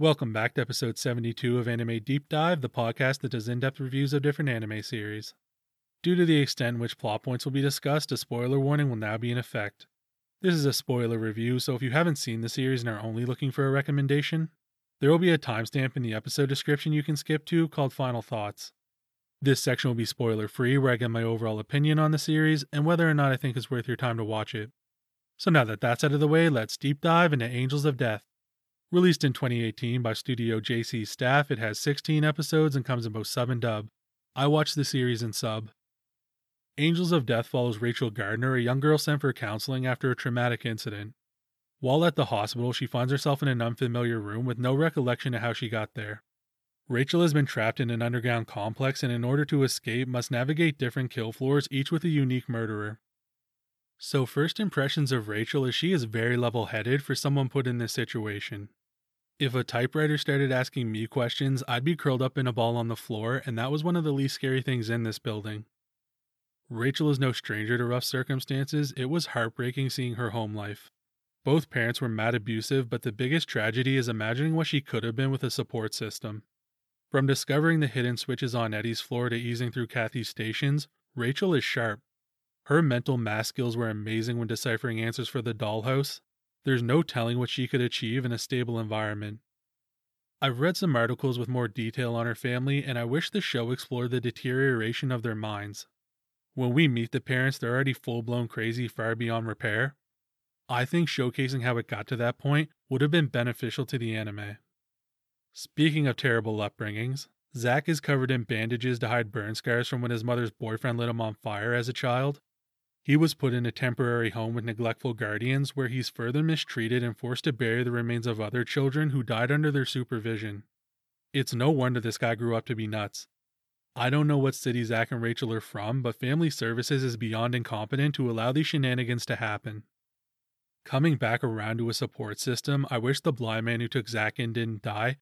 Welcome back to episode 72 of Anime Deep Dive, the podcast that does in depth reviews of different anime series. Due to the extent in which plot points will be discussed, a spoiler warning will now be in effect. This is a spoiler review, so if you haven't seen the series and are only looking for a recommendation, there will be a timestamp in the episode description you can skip to called Final Thoughts. This section will be spoiler free, where I give my overall opinion on the series and whether or not I think it's worth your time to watch it. So now that that's out of the way, let's deep dive into Angels of Death. Released in 2018 by Studio JC staff, it has 16 episodes and comes in both sub and dub. I watched the series in sub. Angels of Death follows Rachel Gardner, a young girl sent for counseling after a traumatic incident. While at the hospital, she finds herself in an unfamiliar room with no recollection of how she got there. Rachel has been trapped in an underground complex and, in order to escape, must navigate different kill floors, each with a unique murderer. So, first impressions of Rachel is she is very level headed for someone put in this situation. If a typewriter started asking me questions, I'd be curled up in a ball on the floor, and that was one of the least scary things in this building. Rachel is no stranger to rough circumstances. It was heartbreaking seeing her home life. Both parents were mad abusive, but the biggest tragedy is imagining what she could have been with a support system. From discovering the hidden switches on Eddie's floor to easing through Kathy's stations, Rachel is sharp. Her mental math skills were amazing when deciphering answers for the dollhouse, there's no telling what she could achieve in a stable environment. I've read some articles with more detail on her family, and I wish the show explored the deterioration of their minds. When we meet the parents, they're already full blown crazy, far beyond repair. I think showcasing how it got to that point would have been beneficial to the anime. Speaking of terrible upbringings, Zack is covered in bandages to hide burn scars from when his mother's boyfriend lit him on fire as a child. He was put in a temporary home with neglectful guardians where he's further mistreated and forced to bury the remains of other children who died under their supervision. It's no wonder this guy grew up to be nuts. I don't know what city Zack and Rachel are from, but Family Services is beyond incompetent to allow these shenanigans to happen. Coming back around to a support system, I wish the blind man who took Zack in didn't die.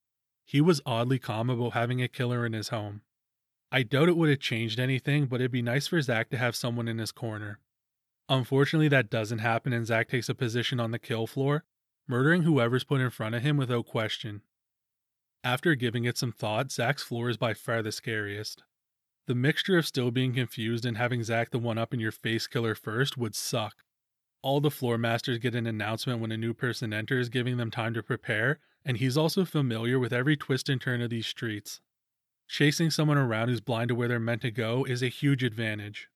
He was oddly calm about having a killer in his home. I doubt it would have changed anything, but it'd be nice for Zack to have someone in his corner. Unfortunately, that doesn't happen, and Zack takes a position on the kill floor, murdering whoever's put in front of him without question. After giving it some thought, Zack's floor is by far the scariest. The mixture of still being confused and having Zack the one up in your face killer first would suck. All the floor masters get an announcement when a new person enters, giving them time to prepare, and he's also familiar with every twist and turn of these streets. Chasing someone around who's blind to where they're meant to go is a huge advantage.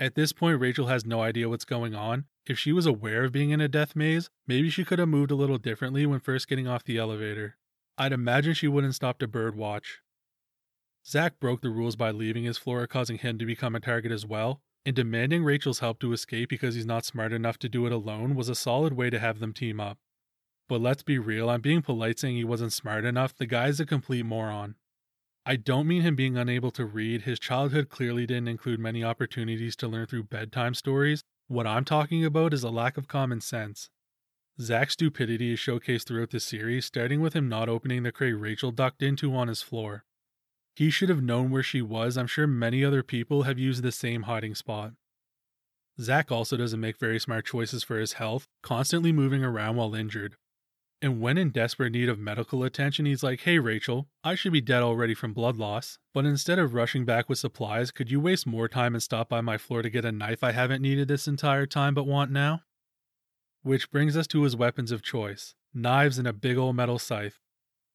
At this point, Rachel has no idea what's going on. If she was aware of being in a death maze, maybe she could have moved a little differently when first getting off the elevator. I'd imagine she wouldn't stop to bird watch. Zack broke the rules by leaving his floor, causing him to become a target as well, and demanding Rachel's help to escape because he's not smart enough to do it alone was a solid way to have them team up. But let's be real, I'm being polite saying he wasn't smart enough, the guy's a complete moron. I don't mean him being unable to read. His childhood clearly didn't include many opportunities to learn through bedtime stories. What I'm talking about is a lack of common sense. Zack's stupidity is showcased throughout the series, starting with him not opening the crate Rachel ducked into on his floor. He should have known where she was. I'm sure many other people have used the same hiding spot. Zack also doesn't make very smart choices for his health, constantly moving around while injured. And when in desperate need of medical attention, he's like, Hey Rachel, I should be dead already from blood loss, but instead of rushing back with supplies, could you waste more time and stop by my floor to get a knife I haven't needed this entire time but want now? Which brings us to his weapons of choice knives and a big old metal scythe.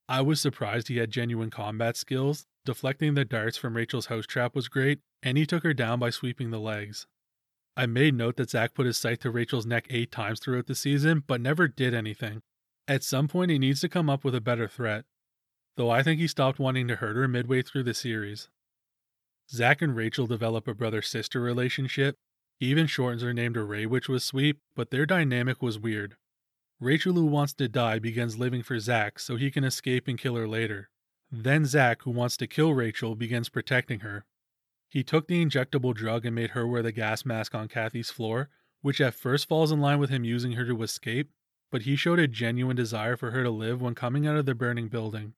I was surprised he had genuine combat skills. Deflecting the darts from Rachel's house trap was great, and he took her down by sweeping the legs. I made note that Zack put his scythe to Rachel's neck eight times throughout the season, but never did anything. At some point, he needs to come up with a better threat, though I think he stopped wanting to hurt her midway through the series. Zack and Rachel develop a brother sister relationship. He even shortens her name to Ray, which was sweet, but their dynamic was weird. Rachel, who wants to die, begins living for Zack so he can escape and kill her later. Then Zack, who wants to kill Rachel, begins protecting her. He took the injectable drug and made her wear the gas mask on Kathy's floor, which at first falls in line with him using her to escape, but he showed a genuine desire for her to live when coming out of the burning building.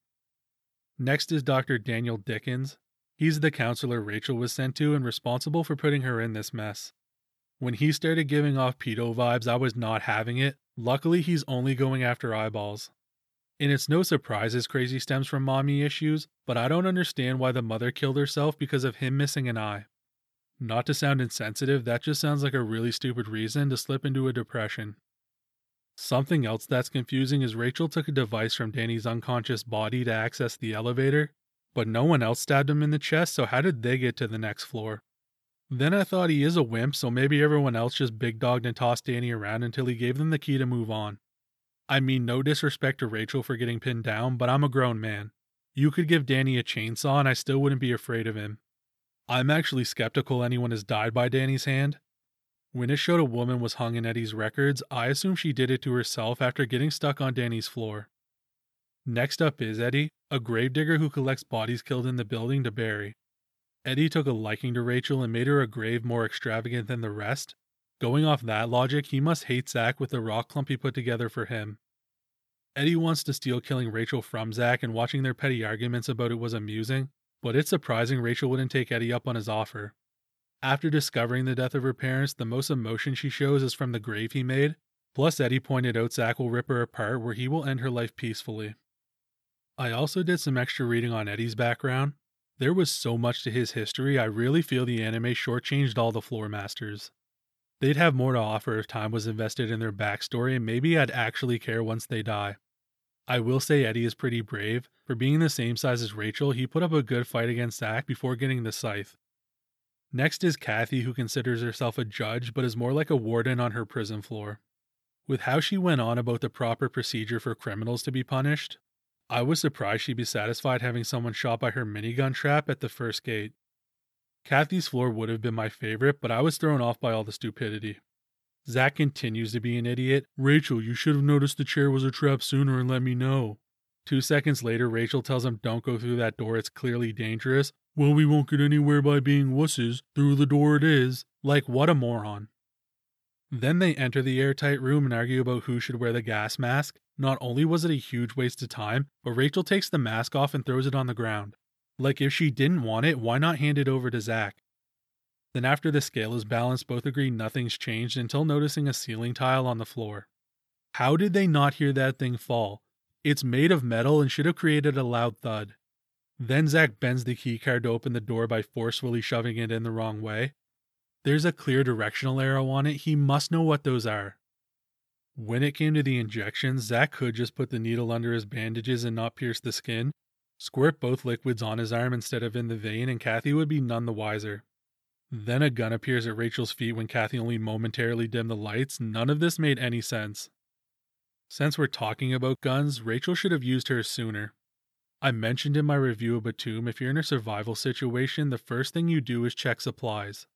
Next is Dr. Daniel Dickens. He's the counselor Rachel was sent to and responsible for putting her in this mess. When he started giving off pedo vibes, I was not having it. Luckily, he's only going after eyeballs. And it's no surprise his crazy stems from mommy issues, but I don't understand why the mother killed herself because of him missing an eye. Not to sound insensitive, that just sounds like a really stupid reason to slip into a depression. Something else that's confusing is Rachel took a device from Danny's unconscious body to access the elevator, but no one else stabbed him in the chest, so how did they get to the next floor? Then I thought he is a wimp, so maybe everyone else just big dogged and tossed Danny around until he gave them the key to move on. I mean, no disrespect to Rachel for getting pinned down, but I'm a grown man. You could give Danny a chainsaw and I still wouldn't be afraid of him. I'm actually skeptical anyone has died by Danny's hand. When it showed a woman was hung in Eddie's records, I assume she did it to herself after getting stuck on Danny's floor. Next up is Eddie, a gravedigger who collects bodies killed in the building to bury. Eddie took a liking to Rachel and made her a grave more extravagant than the rest, Going off that logic, he must hate Zach with the rock clump he put together for him. Eddie wants to steal killing Rachel from Zach, and watching their petty arguments about it was amusing, but it's surprising Rachel wouldn't take Eddie up on his offer. After discovering the death of her parents, the most emotion she shows is from the grave he made, plus Eddie pointed out Zack will rip her apart where he will end her life peacefully. I also did some extra reading on Eddie's background. There was so much to his history, I really feel the anime shortchanged all the floor masters. They'd have more to offer if time was invested in their backstory, and maybe I'd actually care once they die. I will say Eddie is pretty brave. For being the same size as Rachel, he put up a good fight against Zack before getting the scythe. Next is Kathy, who considers herself a judge but is more like a warden on her prison floor. With how she went on about the proper procedure for criminals to be punished, I was surprised she'd be satisfied having someone shot by her minigun trap at the first gate. Kathy's floor would have been my favorite, but I was thrown off by all the stupidity. Zach continues to be an idiot. Rachel, you should have noticed the chair was a trap sooner and let me know. Two seconds later, Rachel tells him, Don't go through that door, it's clearly dangerous. Well, we won't get anywhere by being wusses. Through the door it is. Like, what a moron. Then they enter the airtight room and argue about who should wear the gas mask. Not only was it a huge waste of time, but Rachel takes the mask off and throws it on the ground. Like, if she didn't want it, why not hand it over to Zach? Then, after the scale is balanced, both agree nothing's changed until noticing a ceiling tile on the floor. How did they not hear that thing fall? It's made of metal and should have created a loud thud. Then Zach bends the keycard to open the door by forcefully shoving it in the wrong way. There's a clear directional arrow on it, he must know what those are. When it came to the injections, Zach could just put the needle under his bandages and not pierce the skin, Squirt both liquids on his arm instead of in the vein, and Kathy would be none the wiser. Then a gun appears at Rachel's feet when Kathy only momentarily dimmed the lights. None of this made any sense. Since we're talking about guns, Rachel should have used hers sooner. I mentioned in my review of Btooom if you're in a survival situation, the first thing you do is check supplies.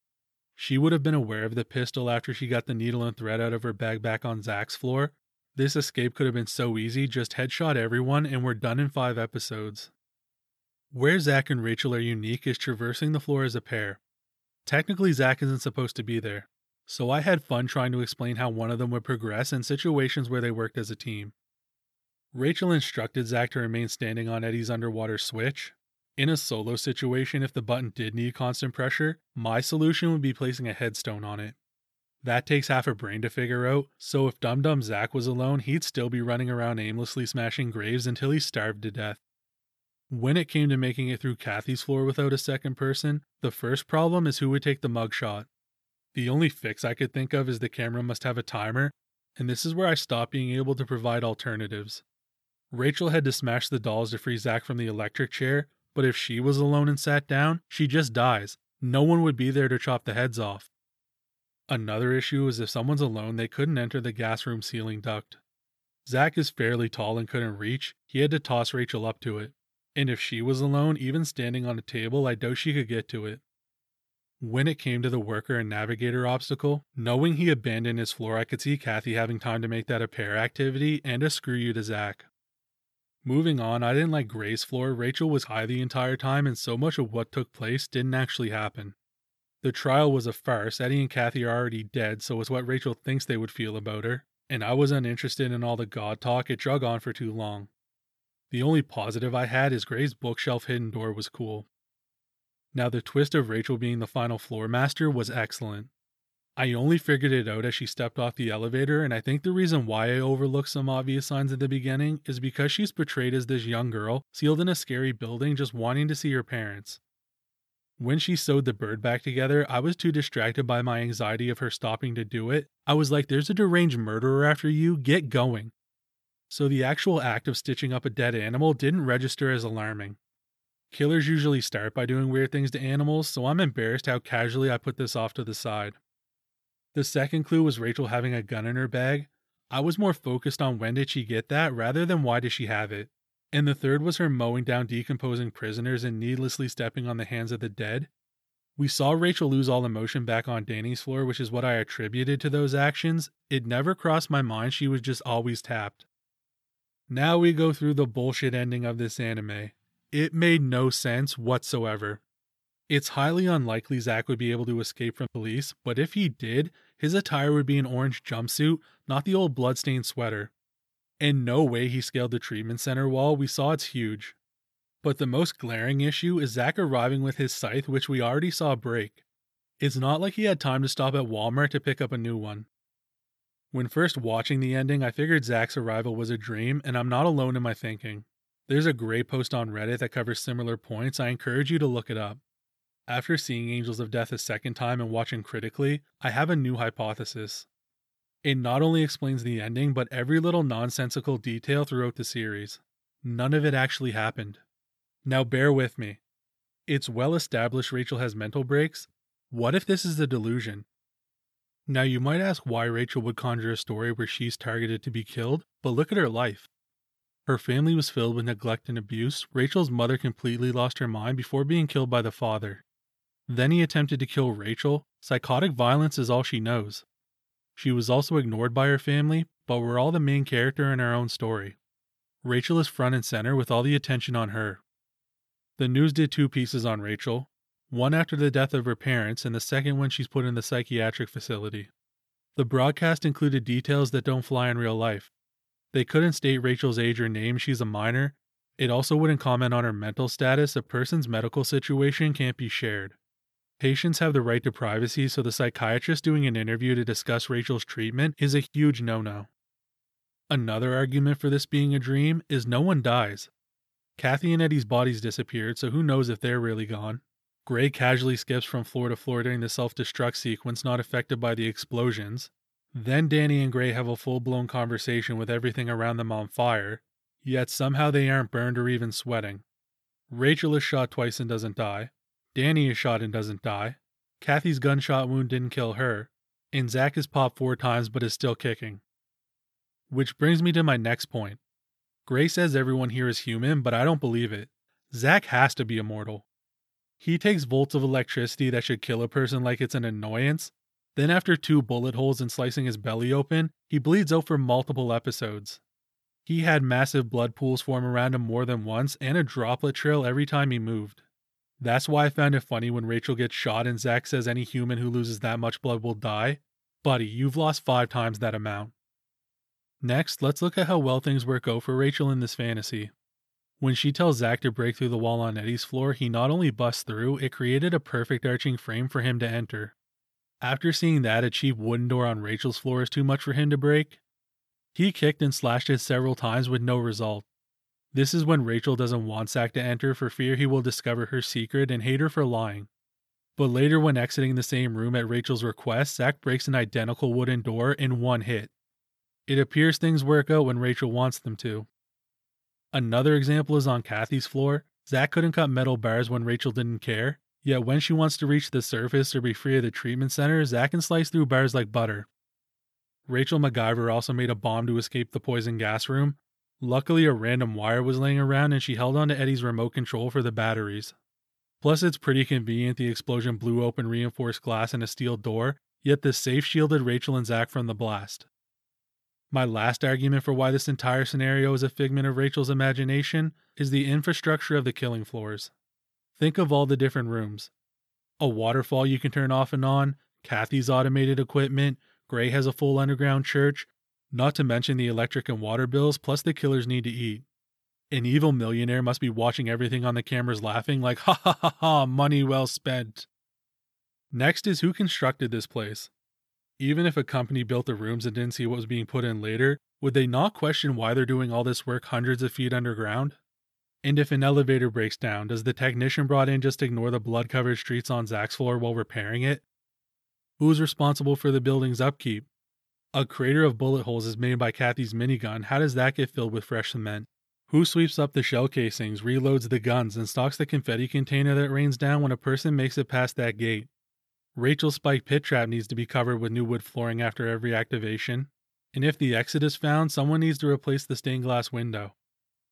She would have been aware of the pistol after she got the needle and thread out of her bag back on Zach's floor, this escape could have been so easy, just headshot everyone and we're done in five episodes. Where Zach and Rachel are unique is traversing the floor as a pair. Technically, Zach isn't supposed to be there, so I had fun trying to explain how one of them would progress in situations where they worked as a team. Rachel instructed Zach to remain standing on Eddie's underwater switch. In a solo situation, if the button did need constant pressure, my solution would be placing a headstone on it. That takes half a brain to figure out, so if Dum Dum Zach was alone, he'd still be running around aimlessly smashing graves until he starved to death. When it came to making it through Kathy's floor without a second person, the first problem is who would take the mugshot. The only fix I could think of is the camera must have a timer, and this is where I stopped being able to provide alternatives. Rachel had to smash the dolls to free Zach from the electric chair, but if she was alone and sat down, she just dies. No one would be there to chop the heads off. Another issue is if someone's alone, they couldn't enter the gas room ceiling duct. Zach is fairly tall and couldn't reach, he had to toss Rachel up to it. And if she was alone, even standing on a table, I doubt she could get to it. When it came to the worker and navigator obstacle, knowing he abandoned his floor, I could see Kathy having time to make that a pair activity and a screw you to Zach. Moving on, I didn't like Gray's floor. Rachel was high the entire time, and so much of what took place didn't actually happen. The trial was a farce. Eddie and Kathy are already dead, so it's what Rachel thinks they would feel about her. And I was uninterested in all the God talk, it drug on for too long. The only positive I had is Gray's bookshelf hidden door was cool. Now, the twist of Rachel being the final floor master was excellent. I only figured it out as she stepped off the elevator, and I think the reason why I overlooked some obvious signs at the beginning is because she's portrayed as this young girl sealed in a scary building just wanting to see her parents. When she sewed the bird back together, I was too distracted by my anxiety of her stopping to do it. I was like, there's a deranged murderer after you, get going. So the actual act of stitching up a dead animal didn't register as alarming. Killers usually start by doing weird things to animals, so I'm embarrassed how casually I put this off to the side. The second clue was Rachel having a gun in her bag. I was more focused on when did she get that rather than why did she have it. And the third was her mowing down decomposing prisoners and needlessly stepping on the hands of the dead. We saw Rachel lose all emotion back on Danny's floor, which is what I attributed to those actions. It never crossed my mind she was just always tapped. Now we go through the bullshit ending of this anime. It made no sense whatsoever. It's highly unlikely Zach would be able to escape from police, but if he did, his attire would be an orange jumpsuit, not the old bloodstained sweater. In no way he scaled the treatment center wall, we saw it's huge. But the most glaring issue is Zach arriving with his scythe, which we already saw break. It's not like he had time to stop at Walmart to pick up a new one. When first watching the ending, I figured Zach's arrival was a dream, and I'm not alone in my thinking. There's a great post on Reddit that covers similar points. I encourage you to look it up. After seeing Angels of Death a second time and watching critically, I have a new hypothesis. It not only explains the ending, but every little nonsensical detail throughout the series. None of it actually happened. Now, bear with me. It's well established Rachel has mental breaks. What if this is a delusion? Now, you might ask why Rachel would conjure a story where she's targeted to be killed, but look at her life. Her family was filled with neglect and abuse. Rachel's mother completely lost her mind before being killed by the father. Then he attempted to kill Rachel. Psychotic violence is all she knows. She was also ignored by her family, but we're all the main character in our own story. Rachel is front and center with all the attention on her. The news did two pieces on Rachel one after the death of her parents, and the second when she's put in the psychiatric facility. The broadcast included details that don't fly in real life. They couldn't state Rachel's age or name, she's a minor. It also wouldn't comment on her mental status, a person's medical situation can't be shared. Patients have the right to privacy, so the psychiatrist doing an interview to discuss Rachel's treatment is a huge no no. Another argument for this being a dream is no one dies. Kathy and Eddie's bodies disappeared, so who knows if they're really gone. Gray casually skips from floor to floor during the self destruct sequence not affected by the explosions. Then Danny and Gray have a full blown conversation with everything around them on fire, yet somehow they aren't burned or even sweating. Rachel is shot twice and doesn't die. Danny is shot and doesn't die. Kathy's gunshot wound didn't kill her. And Zach is popped four times but is still kicking. Which brings me to my next point. Gray says everyone here is human, but I don't believe it. Zach has to be immortal. He takes volts of electricity that should kill a person like it's an annoyance. Then, after two bullet holes and slicing his belly open, he bleeds out for multiple episodes. He had massive blood pools form around him more than once and a droplet trail every time he moved. That's why I found it funny when Rachel gets shot and Zach says any human who loses that much blood will die. Buddy, you've lost five times that amount. Next, let's look at how well things work out for Rachel in this fantasy. When she tells Zach to break through the wall on Eddie's floor, he not only busts through, it created a perfect arching frame for him to enter. After seeing that a cheap wooden door on Rachel's floor is too much for him to break, he kicked and slashed it several times with no result. This is when Rachel doesn't want Zach to enter for fear he will discover her secret and hate her for lying. But later, when exiting the same room at Rachel's request, Zach breaks an identical wooden door in one hit. It appears things work out when Rachel wants them to. Another example is on Kathy's floor. Zach couldn't cut metal bars when Rachel didn't care, yet when she wants to reach the surface or be free of the treatment center, Zach can slice through bars like butter. Rachel MacGyver also made a bomb to escape the poison gas room, Luckily, a random wire was laying around and she held onto Eddie's remote control for the batteries. Plus, it's pretty convenient the explosion blew open reinforced glass and a steel door, yet the safe shielded Rachel and Zach from the blast. My last argument for why this entire scenario is a figment of Rachel's imagination is the infrastructure of the killing floors. Think of all the different rooms. A waterfall you can turn off and on, Kathy's automated equipment, Gray has a full underground church, not to mention the electric and water bills, plus the killers need to eat. An evil millionaire must be watching everything on the cameras laughing like, ha ha ha ha, money well spent. Next is who constructed this place. Even if a company built the rooms and didn't see what was being put in later, would they not question why they're doing all this work hundreds of feet underground? And if an elevator breaks down, does the technician brought in just ignore the blood covered streets on Zach's floor while repairing it? Who's responsible for the building's upkeep? A crater of bullet holes is made by Kathy's minigun. How does that get filled with fresh cement? Who sweeps up the shell casings, reloads the guns, and stocks the confetti container that rains down when a person makes it past that gate? Rachel's spike pit trap needs to be covered with new wood flooring after every activation. And if the exit is found, someone needs to replace the stained glass window.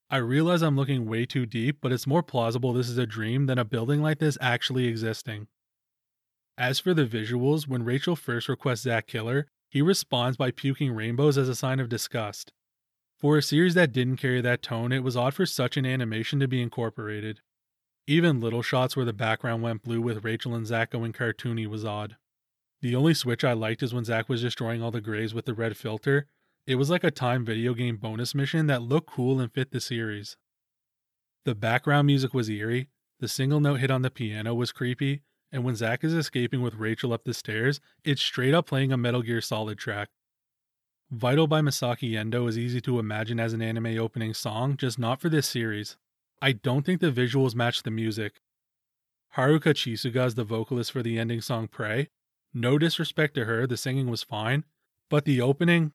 I realize I'm looking way too deep, but it's more plausible this is a dream than a building like this actually existing. As for the visuals, when Rachel first requests Zach Killer, he responds by puking rainbows as a sign of disgust. For a series that didn't carry that tone, it was odd for such an animation to be incorporated. Even little shots where the background went blue with Rachel and Zach going cartoony was odd. The only switch I liked is when Zach was destroying all the grays with the red filter, it was like a time video game bonus mission that looked cool and fit the series. The background music was eerie, the single note hit on the piano was creepy, and when Zach is escaping with Rachel up the stairs, it's straight up playing a Metal Gear Solid track. Vital by Masaaki Endo is easy to imagine as an anime opening song, just not for this series. I don't think the visuals match the music. Haruka Chisuga is the vocalist for the ending song Pray. No disrespect to her, the singing was fine, but the opening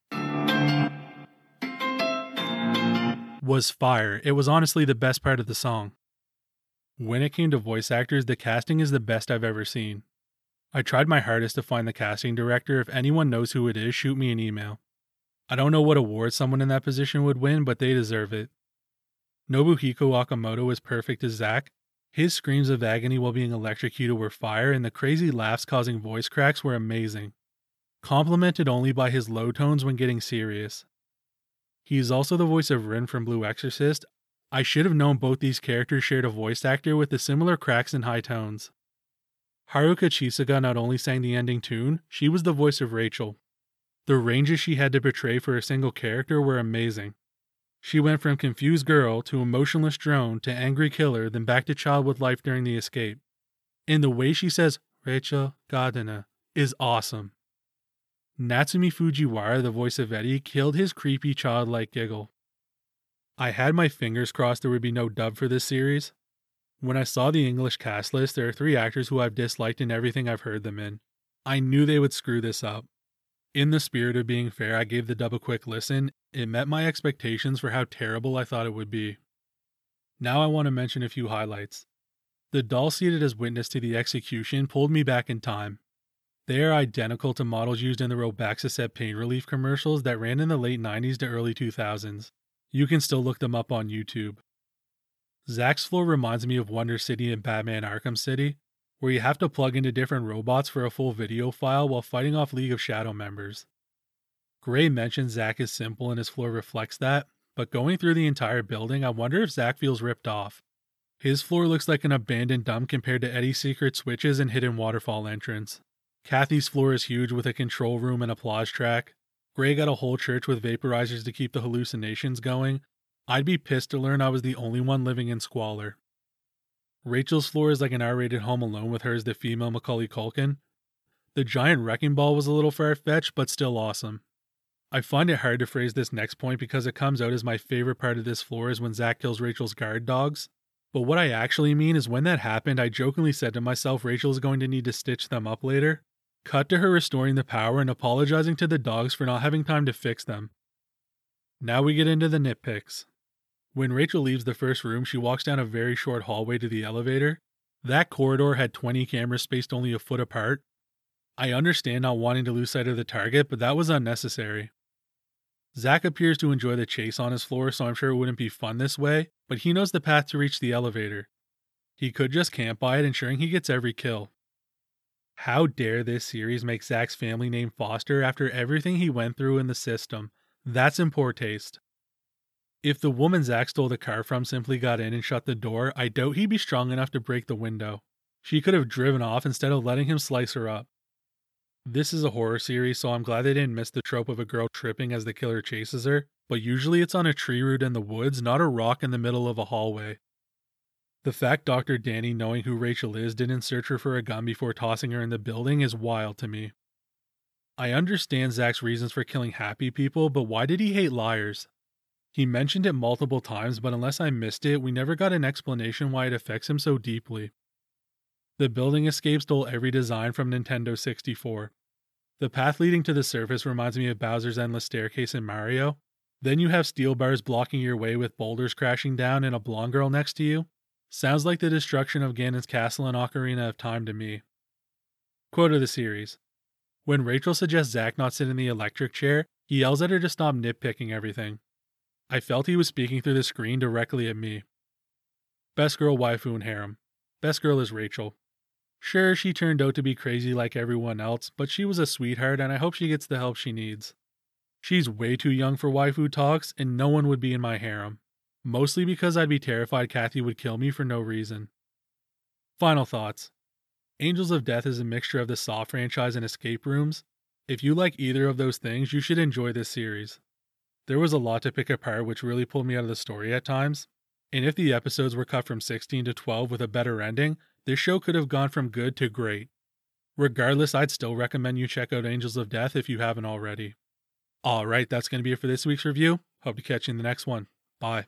was fire. It was honestly the best part of the song. When it came to voice actors, the casting is the best I've ever seen. I tried my hardest to find the casting director. If anyone knows who it is, shoot me an email. I don't know what award someone in that position would win, but they deserve it. Nobuhiko Okamoto is perfect as Zack. His screams of agony while being electrocuted were fire, and the crazy laughs causing voice cracks were amazing. Complemented only by his low tones when getting serious. He is also the voice of Rin from Blue Exorcist. I should have known both these characters shared a voice actor with the similar cracks and high tones. Haruka Chisuga not only sang the ending tune, she was the voice of Rachel. The ranges she had to portray for a single character were amazing. She went from confused girl to emotionless drone to angry killer, then back to child with life during the escape. And the way she says, Rachel Gardner, is awesome. Natsumi Fujiwara, the voice of Eddie, killed his creepy childlike giggle. I had my fingers crossed there would be no dub for this series. When I saw the English cast list, there are three actors who I've disliked in everything I've heard them in. I knew they would screw this up. In the spirit of being fair, I gave the dub a quick listen. It met my expectations for how terrible I thought it would be. Now I want to mention a few highlights. The doll seated as witness to the execution pulled me back in time. They are identical to models used in the Robaxacet pain relief commercials that ran in the late 90s to early 2000s. You can still look them up on YouTube. Zach's floor reminds me of Wonder City and Batman Arkham City, where you have to plug into different robots for a full video file while fighting off League of Shadow members. Gray mentions Zach is simple and his floor reflects that, but going through the entire building, I wonder if Zach feels ripped off. His floor looks like an abandoned dump compared to Eddie's secret switches and hidden waterfall entrance. Kathy's floor is huge with a control room and applause track. Gray got a whole church with vaporizers to keep the hallucinations going. I'd be pissed to learn I was the only one living in squalor. Rachel's floor is like an R rated home alone with her as the female Macaulay Culkin. The giant wrecking ball was a little far fetched, but still awesome. I find it hard to phrase this next point because it comes out as my favorite part of this floor is when Zach kills Rachel's guard dogs. But what I actually mean is when that happened, I jokingly said to myself Rachel is going to need to stitch them up later. Cut to her restoring the power and apologizing to the dogs for not having time to fix them. Now we get into the nitpicks. When Rachel leaves the first room, she walks down a very short hallway to the elevator. That corridor had 20 cameras spaced only a foot apart. I understand not wanting to lose sight of the target, but that was unnecessary. Zack appears to enjoy the chase on his floor, so I'm sure it wouldn't be fun this way, but he knows the path to reach the elevator. He could just camp by it, ensuring he gets every kill. How dare this series make Zach's family name Foster after everything he went through in the system? That's in poor taste. If the woman Zach stole the car from simply got in and shut the door, I doubt he'd be strong enough to break the window. She could have driven off instead of letting him slice her up. This is a horror series, so I'm glad they didn't miss the trope of a girl tripping as the killer chases her, but usually it's on a tree root in the woods, not a rock in the middle of a hallway. The fact Dr. Danny, knowing who Rachel is, didn't search her for a gun before tossing her in the building is wild to me. I understand Zach's reasons for killing happy people, but why did he hate liars? He mentioned it multiple times, but unless I missed it, we never got an explanation why it affects him so deeply. The building escape stole every design from Nintendo 64. The path leading to the surface reminds me of Bowser's Endless Staircase in Mario. Then you have steel bars blocking your way with boulders crashing down and a blonde girl next to you. Sounds like the destruction of Ganon's castle in Ocarina of Time to me. Quote of the series When Rachel suggests Zach not sit in the electric chair, he yells at her to stop nitpicking everything. I felt he was speaking through the screen directly at me. Best girl waifu in harem. Best girl is Rachel. Sure, she turned out to be crazy like everyone else, but she was a sweetheart and I hope she gets the help she needs. She's way too young for waifu talks, and no one would be in my harem. Mostly because I'd be terrified Kathy would kill me for no reason. Final thoughts Angels of Death is a mixture of the Saw franchise and escape rooms. If you like either of those things, you should enjoy this series. There was a lot to pick apart, which really pulled me out of the story at times. And if the episodes were cut from 16 to 12 with a better ending, this show could have gone from good to great. Regardless, I'd still recommend you check out Angels of Death if you haven't already. Alright, that's going to be it for this week's review. Hope to catch you in the next one. Bye.